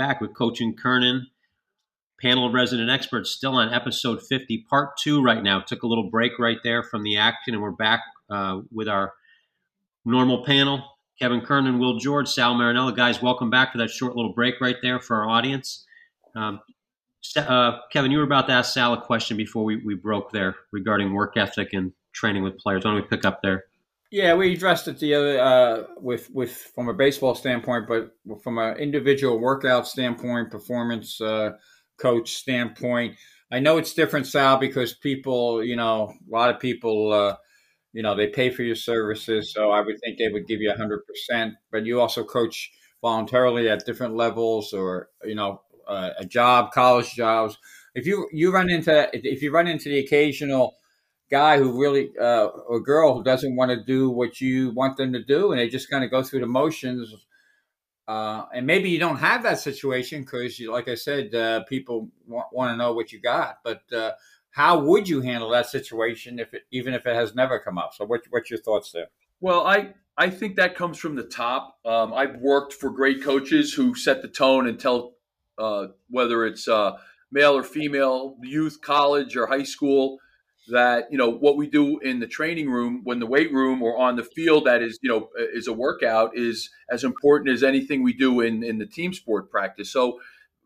back with Coaching Kernan, panel of resident experts, still on episode 50, part two right now. Took a little break right there from the action, and we're back uh, with our normal panel. Kevin Kernan, Will George, Sal Marinella. Guys, welcome back for that short little break right there for our audience. Um, uh, Kevin, you were about to ask Sal a question before we, we broke there regarding work ethic and training with players. Why don't we pick up there? Yeah, we addressed it the other uh, with with from a baseball standpoint, but from an individual workout standpoint, performance uh, coach standpoint. I know it's different, Sal, because people, you know, a lot of people, uh, you know, they pay for your services, so I would think they would give you hundred percent. But you also coach voluntarily at different levels, or you know, uh, a job, college jobs. If you you run into if you run into the occasional guy who really uh, or girl who doesn't want to do what you want them to do, and they just kind of go through the motions. Uh, and maybe you don't have that situation because, like I said, uh, people want, want to know what you got. But uh, how would you handle that situation if it, even if it has never come up? So, what, what's your thoughts there? Well, I I think that comes from the top. Um, I've worked for great coaches who set the tone and tell uh, whether it's uh, male or female, youth, college, or high school that you know what we do in the training room when the weight room or on the field that is you know is a workout is as important as anything we do in in the team sport practice. So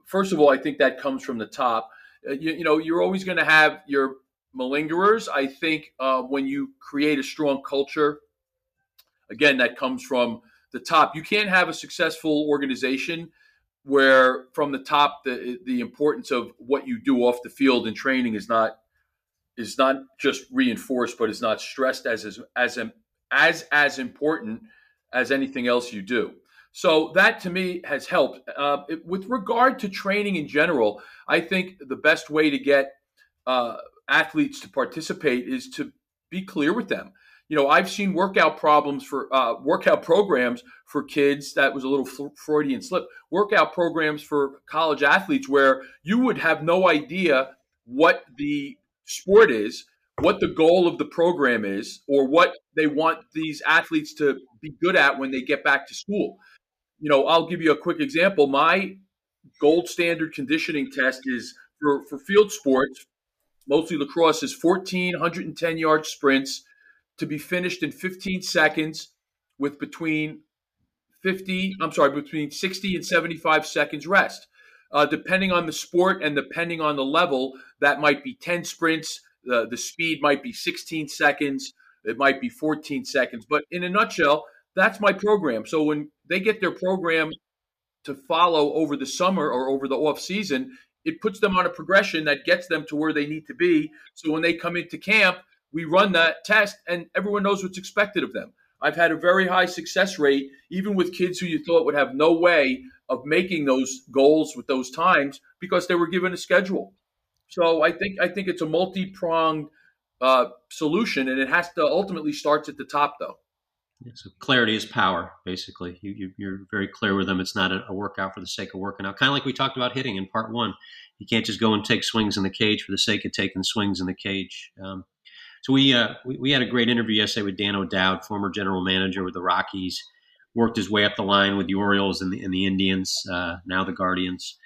first of all i think that comes from the top. Uh, you, you, know you're always going to have your malingerers. I think uh, when you create a strong culture again that comes from the top. You can't have a successful organization where from the top the the importance of what you do off the field in training is not is not just reinforced, but is not stressed as as as as, as important as anything else you do. So that to me has helped. Uh, it, with regard to training in general, I think the best way to get uh, athletes to participate is to be clear with them. You know, I've seen workout problems for uh, workout programs for kids that was a little Freudian slip. Workout programs for college athletes where you would have no idea what the sport is, what the goal of the program is, or what they want these athletes to be good at when they get back to school. You know, I'll give you a quick example. My gold standard conditioning test is for, for field sports, mostly lacrosse, is 14 110 yard sprints to be finished in 15 seconds with between 50, I'm sorry, between 60 and 75 seconds rest. Uh, depending on the sport and depending on the level, that might be 10 sprints. The, the speed might be 16 seconds. It might be 14 seconds. But in a nutshell, that's my program. So when they get their program to follow over the summer or over the off season, it puts them on a progression that gets them to where they need to be. So when they come into camp, we run that test and everyone knows what's expected of them. I've had a very high success rate, even with kids who you thought would have no way of making those goals with those times because they were given a schedule. So I think I think it's a multi pronged uh, solution, and it has to ultimately starts at the top, though. Yeah, so clarity is power, basically. You, you, are very clear with them. It's not a, a, workout for the sake of working out. Kind of like we talked about hitting in part one. You can't just go and take swings in the cage for the sake of taking swings in the cage. Um, so we, uh, we, we had a great interview yesterday with Dan O'Dowd, former general manager with the Rockies worked his way up the line with the Orioles and the, and the Indians, uh, now the Guardians.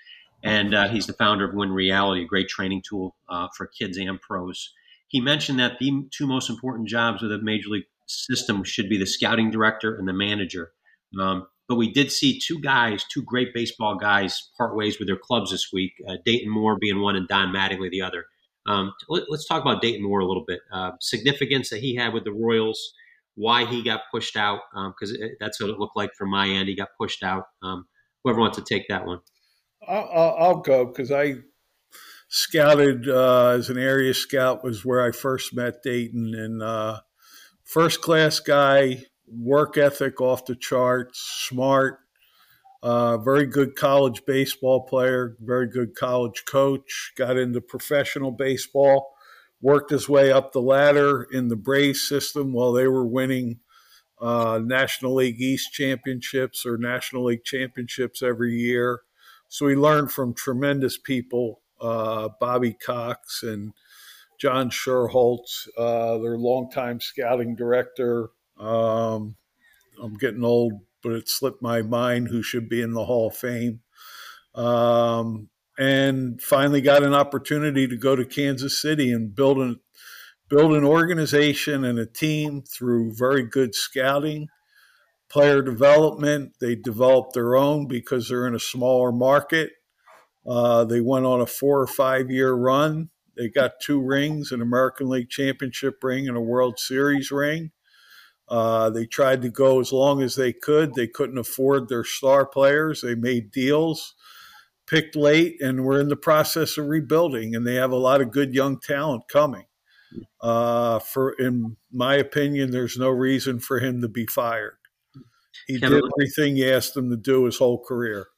And uh, he's the founder of Win Reality, a great training tool uh, for kids and pros. He mentioned that the two most important jobs of the major league system should be the scouting director and the manager. Um, but we did see two guys, two great baseball guys, part ways with their clubs this week. Uh, Dayton Moore being one, and Don Mattingly the other. Um, let, us talk about Dayton Moore a little bit. Uh, significance that he had with the Royals, why he got pushed out because um, that's what it looked like from my end. He got pushed out. Um, whoever wants to take that one, I'll, I'll go because I scouted uh, as an area scout was where I first met Dayton and uh, first class guy, work ethic off the charts, smart, uh, very good college baseball player, very good college coach, got into professional baseball worked his way up the ladder in the Braves system while they were winning uh, National League East championships or National League championships every year. So he learned from tremendous people, uh, Bobby Cox and John Schuerholz, uh, their longtime scouting director. Um, I'm getting old, but it slipped my mind who should be in the Hall of Fame. Um, and finally got an opportunity to go to Kansas City and build an build an organization and a team through very good scouting, player development. They developed their own because they're in a smaller market. Uh, they went on a four or five year run. They got two rings an American League Championship ring and a World Series ring. Uh, they tried to go as long as they could. They couldn't afford their star players. They made deals, picked late, and we're in the process of rebuilding. And they have a lot of good young talent coming. Uh, for in my opinion, there's no reason for him to be fired. He did everything he asked him to do his whole career.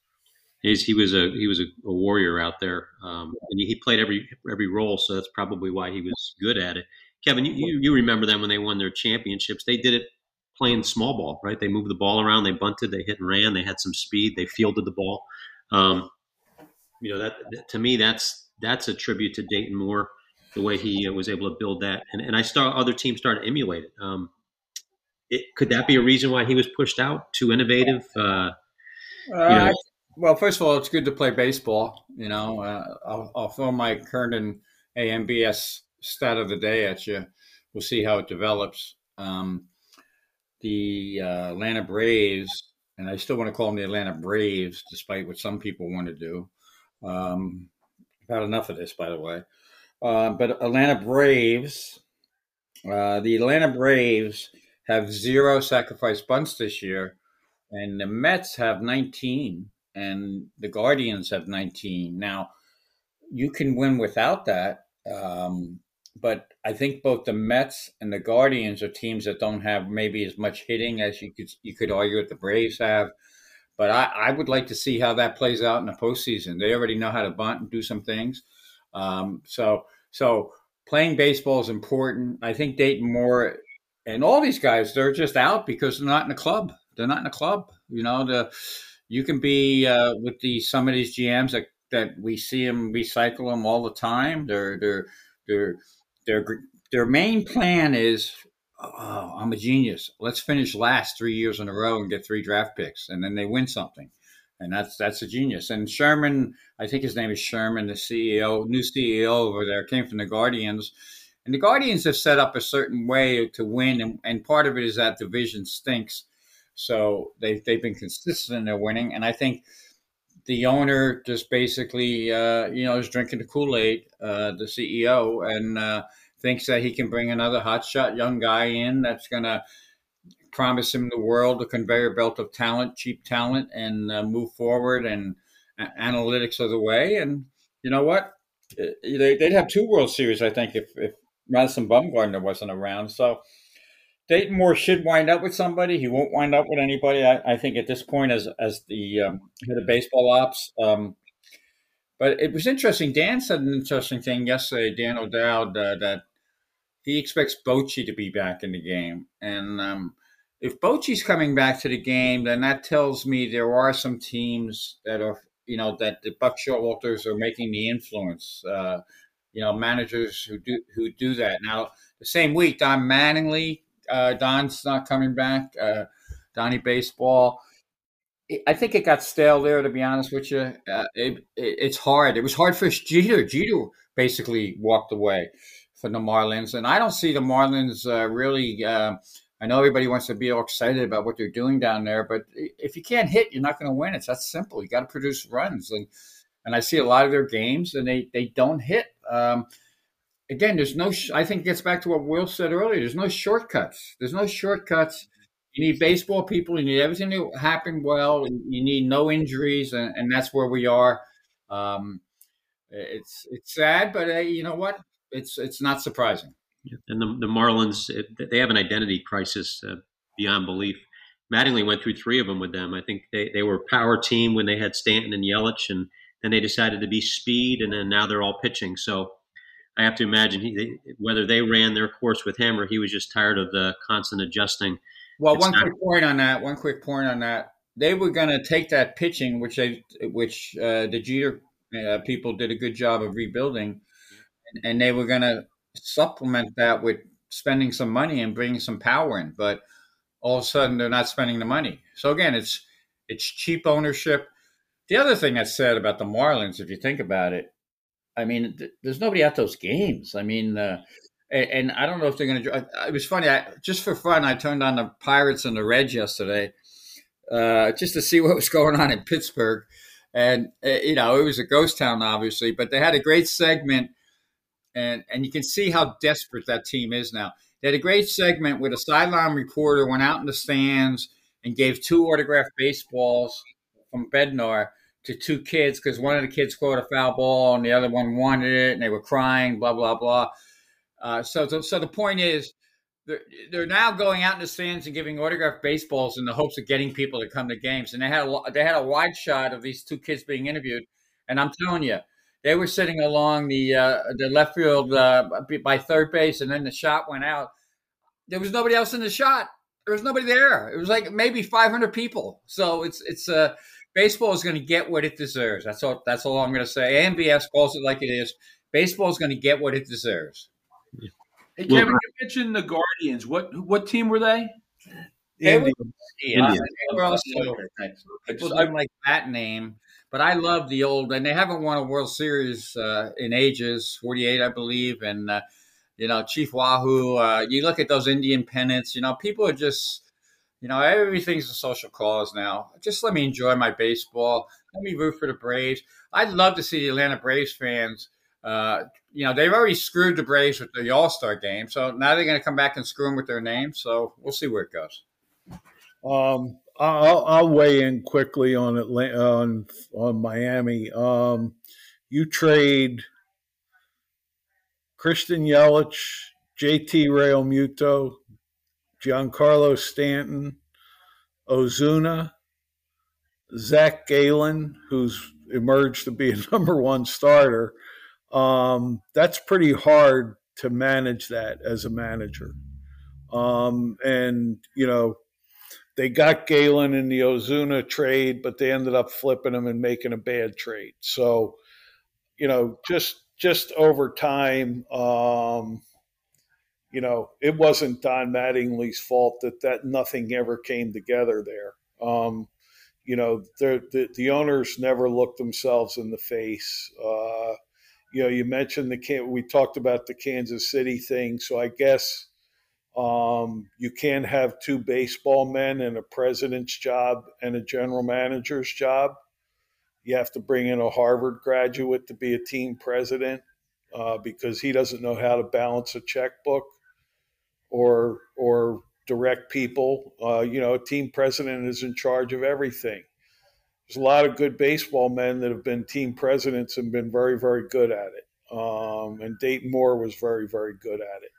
He's, he was a he was a, a warrior out there, um, and he played every every role. So that's probably why he was good at it. Kevin, you, you remember them when they won their championships? They did it playing small ball, right? They moved the ball around, they bunted, they hit and ran, they had some speed, they fielded the ball. Um, you know that, that, to me that's that's a tribute to Dayton Moore, the way he uh, was able to build that, and and I saw other teams start to emulate it. Um, it could that be a reason why he was pushed out? Too innovative? Uh, you know. well, first of all, it's good to play baseball. You know, uh, I'll, I'll throw my Kernan AMBS stat of the day at you. We'll see how it develops. Um, the uh, Atlanta Braves, and I still want to call them the Atlanta Braves, despite what some people want to do. Um, I've had enough of this, by the way. Uh, but Atlanta Braves, uh, the Atlanta Braves have zero sacrifice bunts this year, and the Mets have 19, and the Guardians have 19. Now, you can win without that. Um, but I think both the Mets and the Guardians are teams that don't have maybe as much hitting as you could you could argue that the Braves have. But I, I would like to see how that plays out in the postseason. They already know how to bunt and do some things. Um, so so playing baseball is important. I think Dayton Moore and all these guys they're just out because they're not in a club. They're not in a club. You know the you can be uh, with the some of these GMs that that we see them recycle them all the time. They're they're they're their their main plan is oh, I'm a genius. Let's finish last three years in a row and get three draft picks, and then they win something, and that's that's a genius. And Sherman, I think his name is Sherman, the CEO, new CEO over there, came from the Guardians, and the Guardians have set up a certain way to win, and, and part of it is that division stinks, so they they've been consistent in their winning, and I think the owner just basically, uh, you know, is drinking the Kool Aid, uh, the CEO, and uh, thinks that he can bring another hotshot young guy in that's going to promise him the world, a conveyor belt of talent, cheap talent, and uh, move forward. And analytics of the way. And you know what? They, would have two World Series, I think, if, if Madison Bumgarner wasn't around. So Dayton Moore should wind up with somebody. He won't wind up with anybody. I, I think at this point, as as the um, head of baseball ops. Um, but it was interesting. Dan said an interesting thing yesterday. Dan O'Dowd uh, that he expects Bochy to be back in the game, and um, if Bochy's coming back to the game, then that tells me there are some teams that are, you know, that the Buck Showalters are making the influence. Uh, you know, managers who do who do that. Now, the same week, Don Mattingly uh, Don's not coming back. Uh, Donnie Baseball. I think it got stale there, to be honest with you. Uh, it, it, it's hard. It was hard for Jeter. Jeter basically walked away from the Marlins, and I don't see the Marlins uh, really. Uh, I know everybody wants to be all excited about what they're doing down there, but if you can't hit, you're not going to win. It's that simple. You got to produce runs, and and I see a lot of their games, and they they don't hit. Um, again, there's no. I think it gets back to what Will said earlier. There's no shortcuts. There's no shortcuts. You need baseball people. You need everything to happen well. You need no injuries, and, and that's where we are. Um, it's it's sad, but uh, you know what? It's it's not surprising. And the, the Marlins, they have an identity crisis uh, beyond belief. Mattingly went through three of them with them. I think they, they were power team when they had Stanton and Yelich, and then they decided to be speed, and then now they're all pitching. So I have to imagine he, whether they ran their course with him or he was just tired of the constant adjusting. Well, it's one not- quick point on that. One quick point on that. They were going to take that pitching, which they, which uh, the Jeter uh, people did a good job of rebuilding, and, and they were going to supplement that with spending some money and bringing some power in. But all of a sudden, they're not spending the money. So again, it's it's cheap ownership The other thing that's said about the Marlins, if you think about it, I mean, th- there's nobody at those games. I mean, uh, and, and, I don't know if they're going to. It was funny. I, just for fun, I turned on the Pirates and the Reds yesterday, uh, just to see what was going on in Pittsburgh. And uh, you know, it was a ghost town, obviously, but they had a great segment, and and you can see how desperate that team is now. They had a great segment where the sideline reporter went out in the stands and gave two autographed baseballs from Bednar to two kids because one of the kids caught a foul ball and the other one wanted it, and they were crying, blah blah blah. Uh, so, so, so the point is, they're, they're now going out in the stands and giving autographed baseballs in the hopes of getting people to come to games. And they had a, they had a wide shot of these two kids being interviewed, and I'm telling you, they were sitting along the uh, the left field uh, by third base, and then the shot went out. There was nobody else in the shot. There was nobody there. It was like maybe 500 people. So it's it's uh, baseball is going to get what it deserves. That's all. That's all I'm going to say. AMBS calls it like it is. Baseball is going to get what it deserves. Hey, Kevin, well, you mentioned the Guardians. What what team were they? Indians. Indians. I just, I like that name, but I love the old, and they haven't won a World Series uh, in ages, 48, I believe. And, uh, you know, Chief Wahoo, uh, you look at those Indian pennants, you know, people are just, you know, everything's a social cause now. Just let me enjoy my baseball. Let me root for the Braves. I'd love to see the Atlanta Braves fans uh, you know, they've already screwed the Braves with the All Star game, so now they're going to come back and screw them with their name. So we'll see where it goes. Um, I'll, I'll weigh in quickly on Atlanta, on on Miami. Um, you trade Christian Yelich, JT Realmuto, Giancarlo Stanton, Ozuna, Zac Gallen, who's emerged to be a number one starter um, that's pretty hard to manage that as a manager. Um, and, you know, they got Gallen in the Ozuna trade, but they ended up flipping him and making a bad trade. So, you know, just just over time, um, you know, it wasn't Don Mattingly's fault that that nothing ever came together there. Um, you know, the, the owners never looked themselves in the face. Uh, you know, you mentioned the we talked about the Kansas City thing, so I guess um, you can't have two baseball men and a president's job and a general manager's job. You have to bring in a Harvard graduate to be a team president uh, because he doesn't know how to balance a checkbook or or direct people. Uh, you know, a team president is in charge of everything there's a lot of good baseball men that have been team presidents and been very, very good at it. Um, and Dayton Moore was very, very good at it.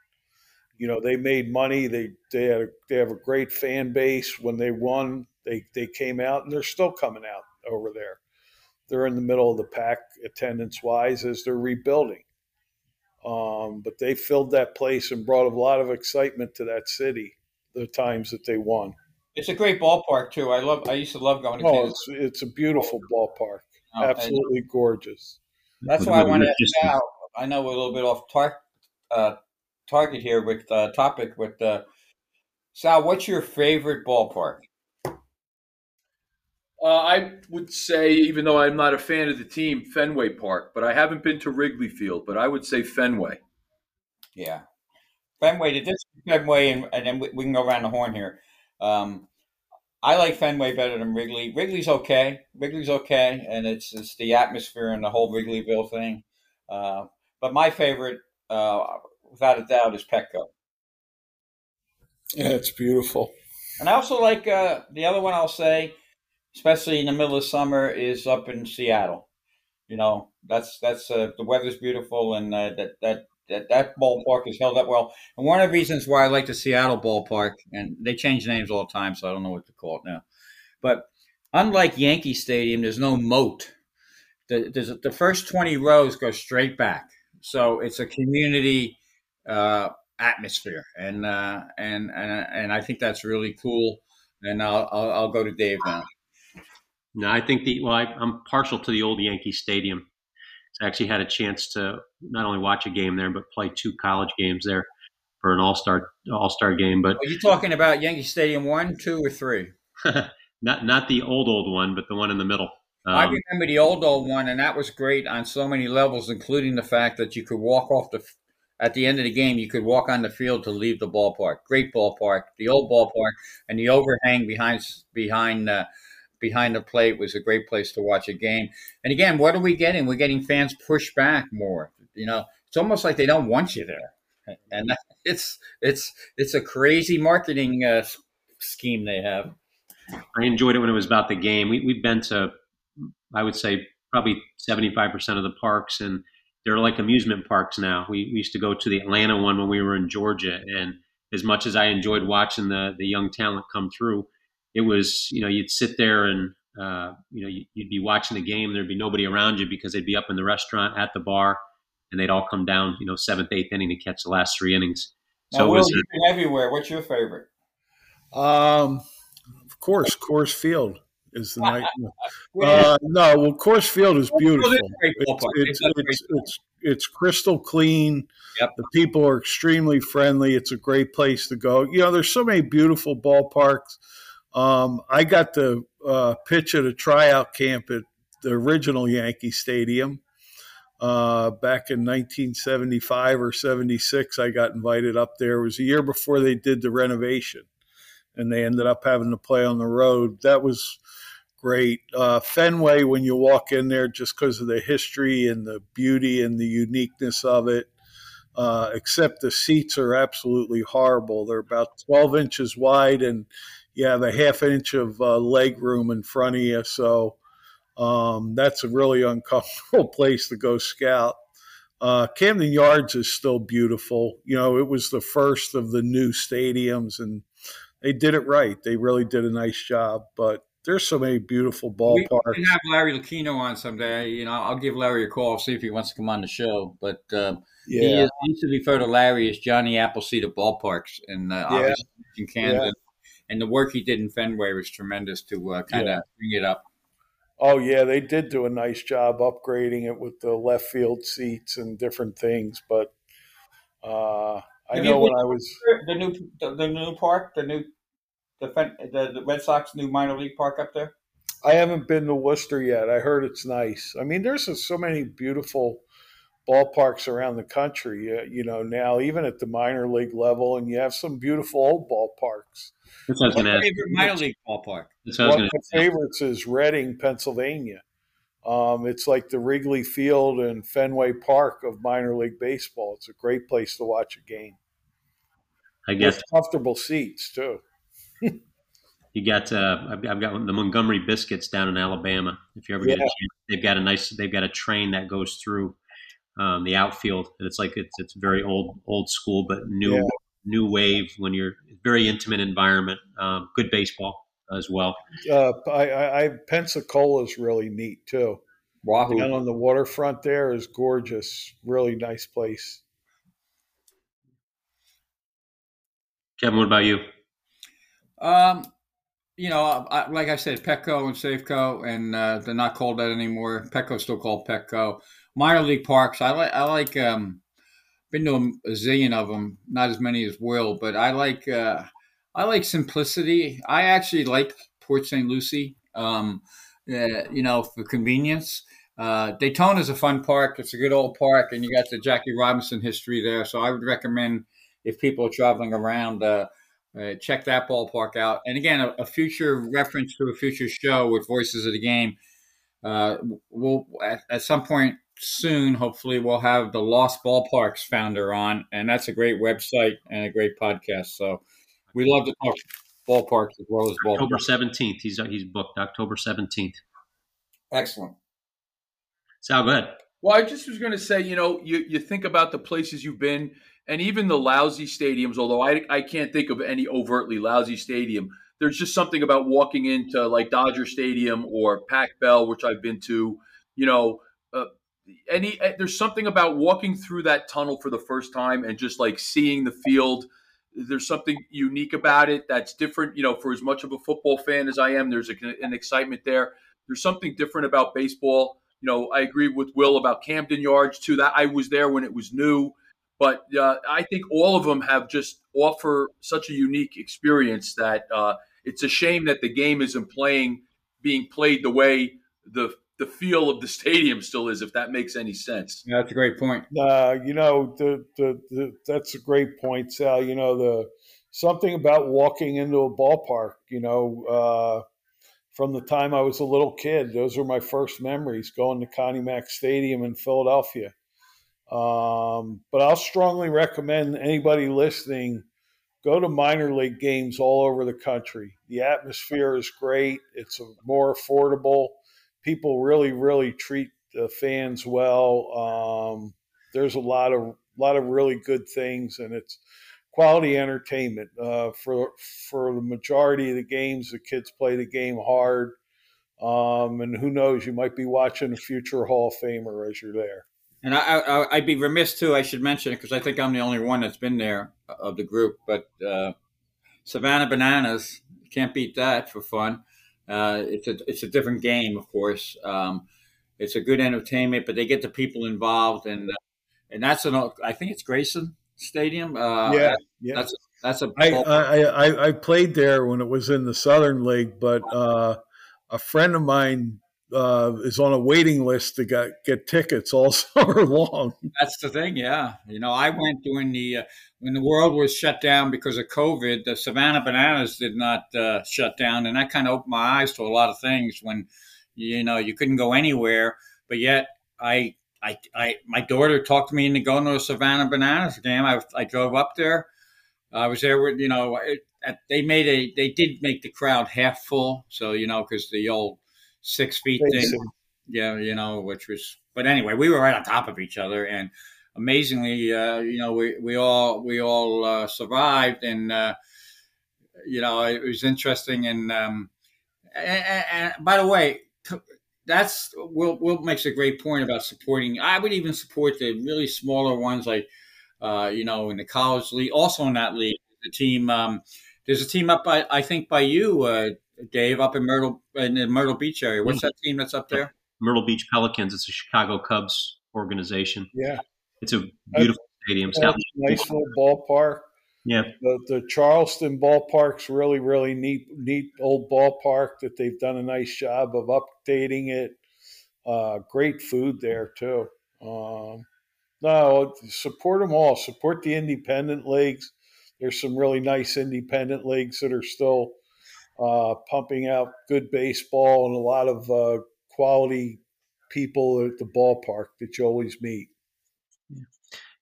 You know, they made money. They they had a, they have a great fan base. When they won, they they came out, and they're still coming out over there. They're in the middle of the pack attendance wise as they're rebuilding. Um, but they filled that place and brought a lot of excitement to that city the times that they won. It's a great ballpark too. I love. I used to love going to. Oh, Kansas. it's it's a beautiful ballpark. Oh, Absolutely gorgeous. That's why I want to ask out. I know we're a little bit off tar- uh, target here with the uh, topic with uh, Sal. What's your favorite ballpark? Uh, I would say, even though I'm not a fan of the team, Fenway Park, but I haven't been to Wrigley Field. But I would say Fenway. Yeah, Fenway. Did this Fenway, and, and then we, we can go around the horn here. Um, I like Fenway better than Wrigley. Wrigley's okay. Wrigley's okay, and it's it's the atmosphere and the whole Wrigleyville thing. Uh, but my favorite, uh, without a doubt, is Petco. Yeah, it's beautiful. And I also like uh, the other one. I'll say, especially in the middle of summer, is up in Seattle. You know, that's that's uh, the weather's beautiful, and uh, that that that that ballpark is held up well. And one of the reasons why I like the Seattle ballpark, and they change names all the time, so I don't know what to call it now. But unlike Yankee Stadium, there's no moat. The, the first 20 rows go straight back, so it's a community uh, atmosphere, and uh, and and and I think that's really cool. And I'll I'll, I'll go to Dave now. No, I think the well, I, I'm partial to the old Yankee Stadium. I actually had a chance to not only watch a game there, but play two college games there for an all star all star game. But are you talking about Yankee Stadium one, two, or three? not not the old old one, but the one in the middle. Um, I remember the old old one, and that was great on so many levels, including the fact that you could walk off the at the end of the game. You could walk on the field to leave the ballpark. Great ballpark, the old ballpark, and the overhang behind behind uh, behind the plate was a great place to watch a game. And again, what are we getting? We're getting fans push back more. You know, it's almost like they don't want you there, and it's it's it's a crazy marketing uh, scheme they have. I enjoyed it when it was about the game. We, we've been to I would say probably 75% of the parks, and they're like amusement parks now. We, we used to go to the Atlanta one when we were in Georgia, and as much as I enjoyed watching the the young talent come through, it was you know you'd sit there and uh, you know you'd be watching the game. There'd be nobody around you because they'd be up in the restaurant at the bar, and they'd all come down you know seventh, eighth inning to catch the last three innings. So now, Will, was, you've been everywhere. What's your favorite? Um, of course, Coors Field is the night. uh, no, well, Coors Field is beautiful. It's it's, it's, it's, it's crystal clean. Yep. The people are extremely friendly. It's a great place to go. You know, there's so many beautiful ballparks. Um, I got to uh, pitch at a tryout camp at the original Yankee Stadium. Uh, back in 1975 or 76, I got invited up there. It was a year before they did the renovation, and they ended up having to play on the road. That was great. Uh, Fenway, when you walk in there, just because of the history and the beauty and the uniqueness of it, uh, except the seats are absolutely horrible. They're about 12 inches wide, and have a half inch of uh, leg room in front of you. So um, that's a really uncomfortable place to go scout. Uh, Camden Yards is still beautiful. You know, it was the first of the new stadiums, and they did it right. They really did a nice job. But there's so many beautiful ballparks. We can have Larry Lucchino on someday. You know, I'll give Larry a call, see if he wants to come on the show. But um, yeah. he, is, he used to refer to Larry as Johnny Appleseed of ballparks, and uh, yeah. in Camden. Yeah. And the work he did in Fenway was tremendous to uh, kind of yeah. bring it up. Oh yeah, they did do a nice job upgrading it with the left field seats and different things. But uh, I Have know when I was the new the, the new park, the new the, the the Red Sox new minor league park up there? I haven't been to Worcester yet. I heard it's nice. I mean, there's so many beautiful ballparks around the country. Uh, you know, now even at the minor league level, and you have some beautiful old ballparks. That's what I was going to ask. Favorite minor league ballpark. That's what One of my favorites is Reading, Pennsylvania. Um, it's like the Wrigley Field and Fenway Park of minor league baseball. It's a great place to watch a game. I guess With comfortable seats too. you got uh, I've, I've, got the Montgomery Biscuits down in Alabama. If you ever yeah. get a chance, they've got a nice they've got a train that goes through um, the outfield, and it's like it's it's very old old school, but new yeah. new wave. When you're very intimate environment, um, good baseball as well. Uh, I, I, I Pensacola is really neat too. Wahoo. Down on the waterfront there is gorgeous. Really nice place. Kevin, what about you? Um, you know, I, like I said, Petco and Safeco, and uh, they're not called that anymore. Petco's still called Petco. Minor league parks, I like. I like. Um, been to a, a, zillion of them, not as many as Will, but I like. Uh, I like simplicity. I actually like Port St. Lucie. Um, uh, you know, for convenience. Uh, Daytona is a fun park. It's a good old park, and you got the Jackie Robinson history there. So I would recommend if people are traveling around, uh, uh, check that ballpark out. And again, a, a, future reference to a future show with Voices of the Game. Uh, we'll at, at, some point soon, hopefully, we'll have the Lost Ballparks founder on, and that's a great website and a great podcast. So we love to talk ballparks as well as ballparks. October seventeenth. He's he's booked October seventeenth. Excellent. Sound good. Well, I just was going to say, you know, you, you think about the places you've been and even the lousy stadiums, although I, I can't think of any overtly lousy stadium, there's just something about walking into like Dodger Stadium or Pac Bell, which I've been to, you know, uh, any eh, there's something about walking through that tunnel for the first time and just like seeing the field. There's something unique about it that's different. You know, for as much of a football fan as I am, there's a, an excitement there. There's something different about baseball. You know, I agree with Will about Camden Yards too. That I was there when it was new. But uh, I think all of them have just offer such a unique experience that uh, it's a shame that the game isn't playing being played the way the the feel of the stadium still is, if that makes any sense. Yeah, that's a great point. Uh, you know, the, the, the, that's a great point, Sal. You know, the something about walking into a ballpark, you know, uh, from the time I was a little kid, those are my first memories going to Connie Mack Stadium in Philadelphia. Um, but I'll strongly recommend anybody listening go to minor league games all over the country. The atmosphere is great. It's more affordable. People really, really treat the fans well. Um, there's a lot of lot of really good things, and it's quality entertainment. Uh, for for the majority of the games, the kids play the game hard, um, and who knows, you might be watching a future Hall of Famer as you're there. And I, would be remiss too. I should mention it because I think I'm the only one that's been there of the group. But uh, Savannah Bananas can't beat that for fun. Uh, it's a it's a different game, of course. Um, it's a good entertainment, but they get the people involved, and uh, and that's an I think it's Grayson Stadium. Uh, yeah, yeah. That's that's a. I, I, I I played there when it was in the Southern League, but uh, a friend of mine uh, is on a waiting list to get, get tickets all summer long. That's the thing, yeah. You know, I went during the uh, when the world was shut down because of COVID. The Savannah Bananas did not uh, shut down, and that kind of opened my eyes to a lot of things. When you know you couldn't go anywhere, but yet I, I, I my daughter talked me into going to a Savannah Bananas game. I, I drove up there. I was there with you know. It, they made a they did make the crowd half full, so you know because the old six feet thing. Yeah, you know, which was. But anyway, we were right on top of each other, and amazingly, uh, you know, we we all we all uh, survived, and uh, you know, it was interesting. And, um, and, and by the way, that's Will. Will makes a great point about supporting. I would even support the really smaller ones, like uh, you know, in the college league. Also in that league, the team. Um, there's a team up by I think by you, uh, Dave, up in Myrtle in the Myrtle Beach area. What's that team that's up there? Myrtle Beach Pelicans. It's a Chicago Cubs organization. Yeah, it's a beautiful stadium. It's nice little ballpark. Yeah, the, the Charleston ballpark's really really neat neat old ballpark that they've done a nice job of updating it. Uh, great food there too. Um, no, support them all. Support the independent leagues. There's some really nice independent leagues that are still uh, pumping out good baseball and a lot of uh, quality people at the ballpark that you always meet.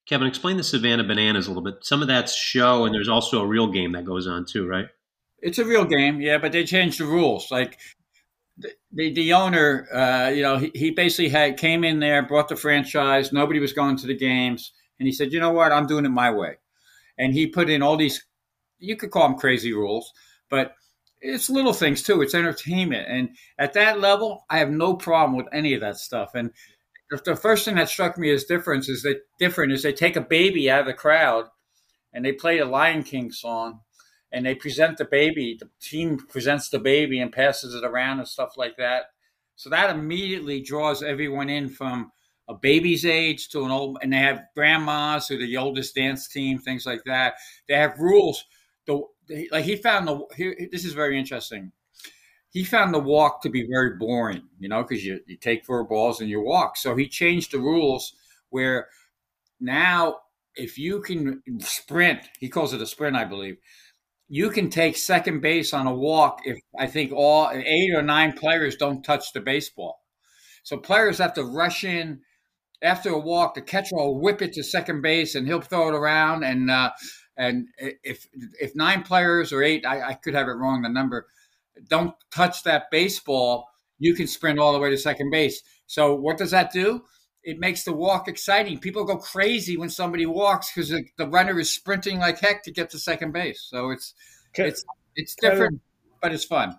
Kevin, explain the Savannah Bananas a little bit. Some of that's show, and there's also a real game that goes on too, right? It's a real game, yeah, but they changed the rules. Like the the, the owner, uh, you know, he, he basically had came in there, brought the franchise. Nobody was going to the games, and he said, "You know what? I'm doing it my way." And he put in all these, you could call them crazy rules, but it's little things too. It's entertainment, and at that level, I have no problem with any of that stuff. And the first thing that struck me as different is that different is they take a baby out of the crowd, and they play a Lion King song, and they present the baby. The team presents the baby and passes it around and stuff like that. So that immediately draws everyone in from a baby's age to an old, and they have grandmas who are the oldest dance team, things like that. They have rules. The like he found the he, this is very interesting. He found the walk to be very boring, you know, because you, you take four balls and you walk. So he changed the rules where now if you can sprint, he calls it a sprint, I believe. You can take second base on a walk if I think all eight or nine players don't touch the baseball. So players have to rush in after a walk. The catcher will whip it to second base and he'll throw it around and uh, and if if nine players or eight, I, I could have it wrong the number, don't touch that baseball, you can sprint all the way to second base. So what does that do? It makes the walk exciting. People go crazy when somebody walks because the, the, runner is sprinting like heck to get to second base. So it's it's it's different, but it's fun.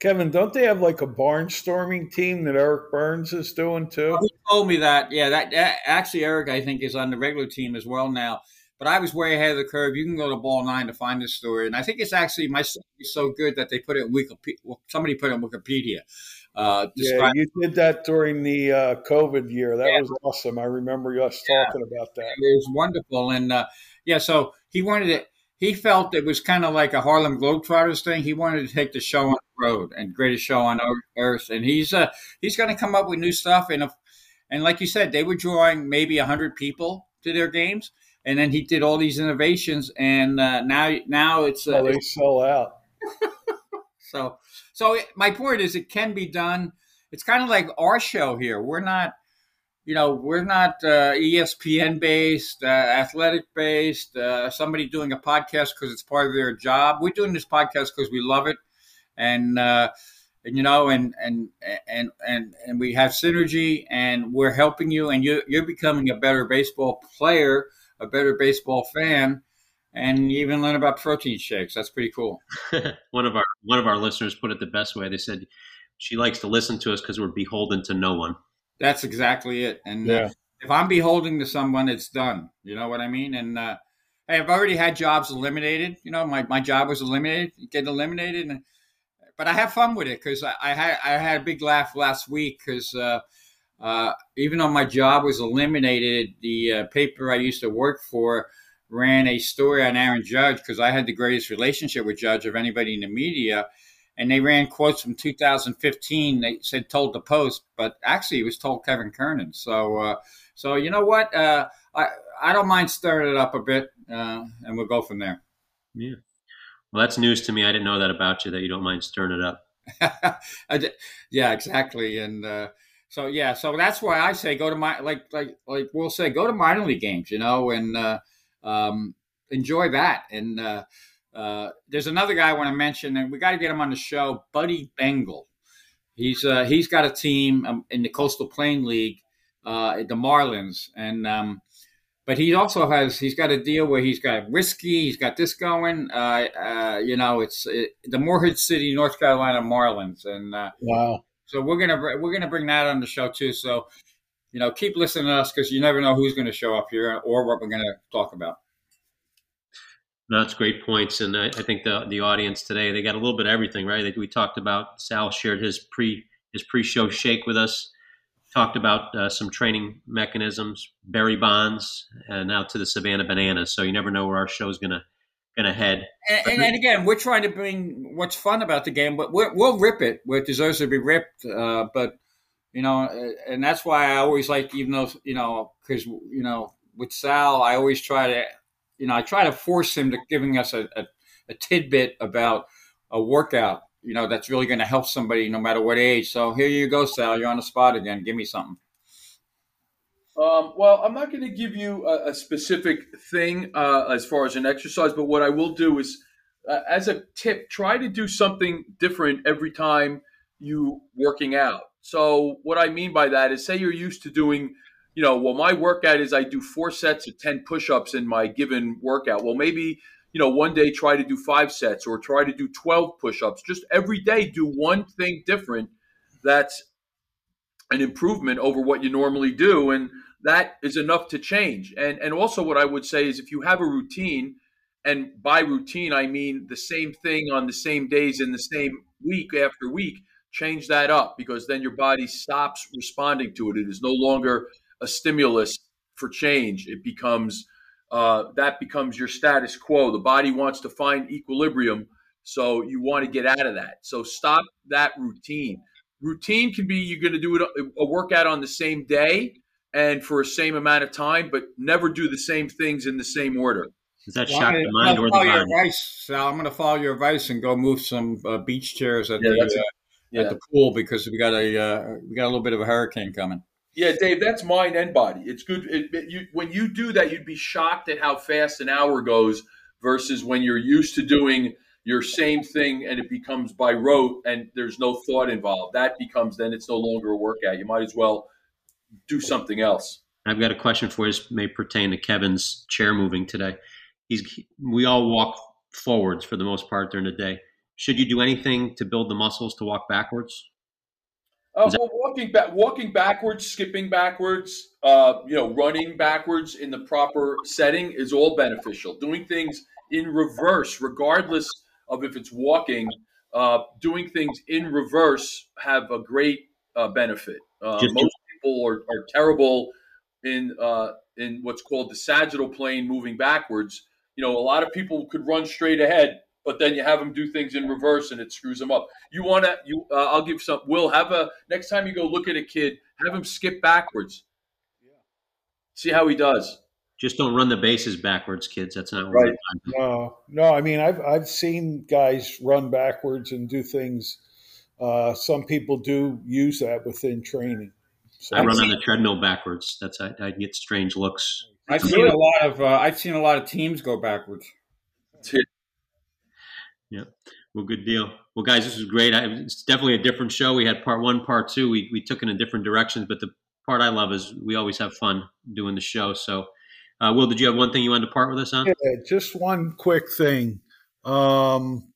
Kevin, don't they have like a barnstorming team that Eric Byrnes is doing too? he told me that. Yeah, that, that actually Eric I think is on the regular team as well now but I was way ahead of the curve. You can go to Ball Nine to find this story, and I think it's actually my story is so good that they put it in Wikipedia. Well, somebody put it in Wikipedia. Uh, yeah, you did that during the uh, COVID year. That yeah. was awesome. I remember us yeah. talking about that. It was wonderful, and uh, yeah, so he wanted it. He felt it was kind of like a Harlem Globetrotters thing. He wanted to take the show on the road and greatest show on earth. And he's uh, he's going to come up with new stuff. And if, and like you said, they were drawing maybe hundred people to their games, and then he did all these innovations. And uh, now now it's uh, they sell out. so so my point is, it can be done. It's kind of like our show here. We're not you know, we're not uh, ESPN based, uh, athletic based, uh, somebody doing a podcast because it's part of their job. We're doing this podcast because we love it. And, uh, and, you know, and, and, and, and, and we have synergy and we're helping you and you, you're becoming a better baseball player, a better baseball fan. And even learn about protein shakes. That's pretty cool. one of our, one of our listeners put it the best way. They said, she likes to listen to us because we're beholden to no one. That's exactly it. And uh, yeah. uh, if I'm beholden to someone, it's done. You know what I mean? And uh, hey, I've already had jobs eliminated. You know, my, my job was eliminated, get eliminated, and but I have fun with it because I, I, had I had a big laugh last week because uh, uh, even though my job was eliminated, the uh, paper I used to work for ran a story on Aaron Judge because I had the greatest relationship with Judge of anybody in the media and they ran quotes from 2015. They said told the Post, but actually it was told Kevin Kernan. So, uh, so you know what? Uh, I I don't mind stirring it up a bit, uh, and we'll go from there. Yeah. Well, that's news to me. I didn't know that about you that you don't mind stirring it up. yeah, exactly. And uh, so yeah, so that's why I say go to my like like like we'll say go to minor league games, you know, and uh, um, enjoy that and. Uh, uh, there's another guy I want to mention, and we got to get him on the show, Buddy Bengel. He's uh, he's got a team um, in the Coastal Plain League, uh, the Marlins, and um, but he also has he's got a deal where he's got whiskey, he's got this going. Uh, uh, you know, it's it, the Morehead City, North Carolina Marlins, and uh, wow. So we're gonna we're gonna bring that on the show too. So you know, keep listening to us because you never know who's going to show up here or what we're going to talk about. That's great points, and I, I, think the the audience today they got a little bit of everything, right? We talked about Sal shared his pre his pre show shake with us, talked about uh, some training mechanisms, Barry Bonds, and now to the Savannah Bananas. So you never know where our show is gonna gonna head. And, and, and, again, we're trying to bring what's fun about the game, but we will rip it where it deserves to be ripped. Uh, but you know, and that's why I always like, even though you know, because you know, with Sal, I always try to you know, I try to force him to giving us a, a, a tidbit about a workout, you know, that's really going to help somebody no matter what age. So here you go, Sal. You're on the spot again. Give me something. Um, well, I'm not going to give you a, a specific thing uh, as far as an exercise, but what I will do is, uh, as a tip, try to do something different every time you working out. So what I mean by that is, say you're used to doing you know, well, my workout is I do four sets of 10 push ups in my given workout. Well, maybe, you know, one day try to do five sets or try to do 12 push ups. Just every day do one thing different that's an improvement over what you normally do. And that is enough to change. And, and also, what I would say is if you have a routine, and by routine, I mean the same thing on the same days in the same week after week, change that up because then your body stops responding to it. It is no longer a stimulus for change. It becomes uh, that becomes your status quo. The body wants to find equilibrium, so you want to get out of that. So stop that routine. Routine can be you're going to do it, a workout on the same day and for a same amount of time, but never do the same things in the same order. Is that well, shock the mind or the body? Your advice, Sal. I'm going to follow your advice and go move some uh, beach chairs at, yeah, the, uh, yeah. at the pool because we got a uh, we got a little bit of a hurricane coming. Yeah, Dave, that's mind and body. It's good. It, it, you, when you do that, you'd be shocked at how fast an hour goes versus when you're used to doing your same thing and it becomes by rote and there's no thought involved. That becomes then it's no longer a workout. You might as well do something else. I've got a question for you. This may pertain to Kevin's chair moving today. He's we all walk forwards for the most part during the day. Should you do anything to build the muscles to walk backwards? Uh, well, walking back, walking backwards, skipping backwards, uh, you know, running backwards in the proper setting is all beneficial. Doing things in reverse, regardless of if it's walking, uh, doing things in reverse have a great uh, benefit. Uh, most people are, are terrible in uh, in what's called the sagittal plane, moving backwards. You know, a lot of people could run straight ahead but then you have them do things in reverse and it screws them up. You want to you uh, I'll give some Will have a next time you go look at a kid, have him skip backwards. Yeah. See how he does. Just don't run the bases backwards, kids. That's not right. No, no. I mean, I've I've seen guys run backwards and do things. Uh, some people do use that within training. So I run on the treadmill backwards. That's I, I get strange looks. I've seen a lot of uh, I've seen a lot of teams go backwards. Yeah. Well, good deal. Well, guys, this was great. I, it's definitely a different show. We had part one, part two. We, we took in a different directions, but the part I love is we always have fun doing the show. So, uh, Will, did you have one thing you wanted to part with us on? Yeah, just one quick thing. Um,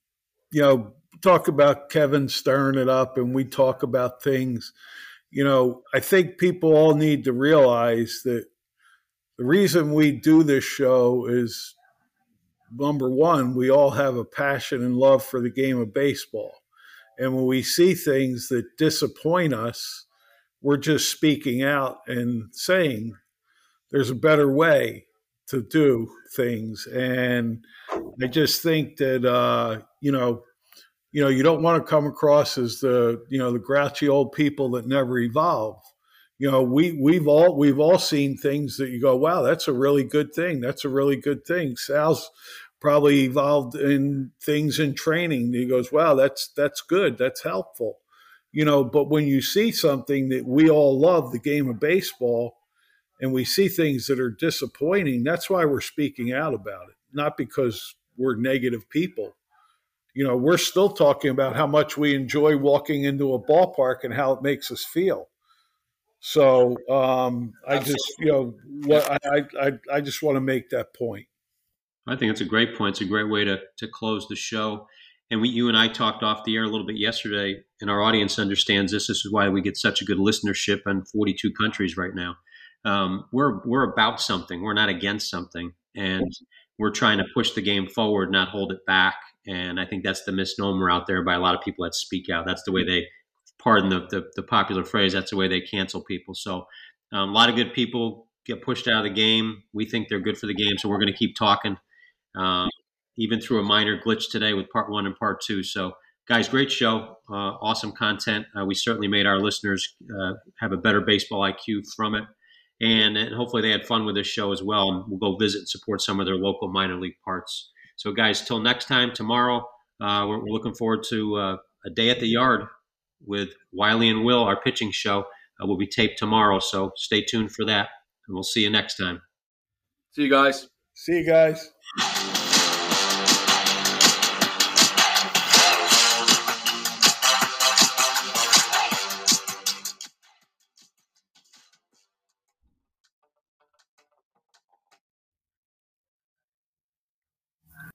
you know, talk about Kevin stirring it up, and we talk about things. You know, I think people all need to realize that the reason we do this show is number one, we all have a passion and love for the game of baseball. And when we see things that disappoint us, we're just speaking out and saying there's a better way to do things. And I just think that, uh, you know, you know, you don't want to come across as the, you know, the grouchy old people that never evolve. You know we we've all we've all seen things that you go wow that's a really good thing. That's a really good thing. Sal's probably evolved in things in training he goes wow that's that's good. That's helpful. You know but when you see something that we all love the game of baseball and we see things that are disappointing that's why we're speaking out about it not because we're negative people you know we're still talking about how much we enjoy walking into a ballpark and how it makes us feel so um, I just, you know, what I, I, I just want to make that point. I think it's a great point. It's a great way to to close the show. And we, you and I talked off the air a little bit yesterday, and our audience understands this. This is why we get such a good listenership in 42 countries right now. Um, we're we're about something. We're not against something, and we're trying to push the game forward, not hold it back. And I think that's the misnomer out there by a lot of people that speak out. That's the way they pardon the, the, the, popular phrase, that's the way they cancel people. So um, a lot of good people get pushed out of the game. We think they're good for the game, so we're going to keep talking, um, even through a minor glitch today with part one and part two. So, guys, great show, uh, awesome content. Uh, we certainly made our listeners uh, have a better baseball IQ from it. And, and, hopefully they had fun with this show as well. And we'll go visit and support some of their local minor league parts. So, guys, till next time, tomorrow, uh, we're, we're, looking forward to uh, a day at the yard with Wiley and Will, our pitching show, uh, will be taped tomorrow. So stay tuned for that, and we'll see you next time. See you guys. See you guys.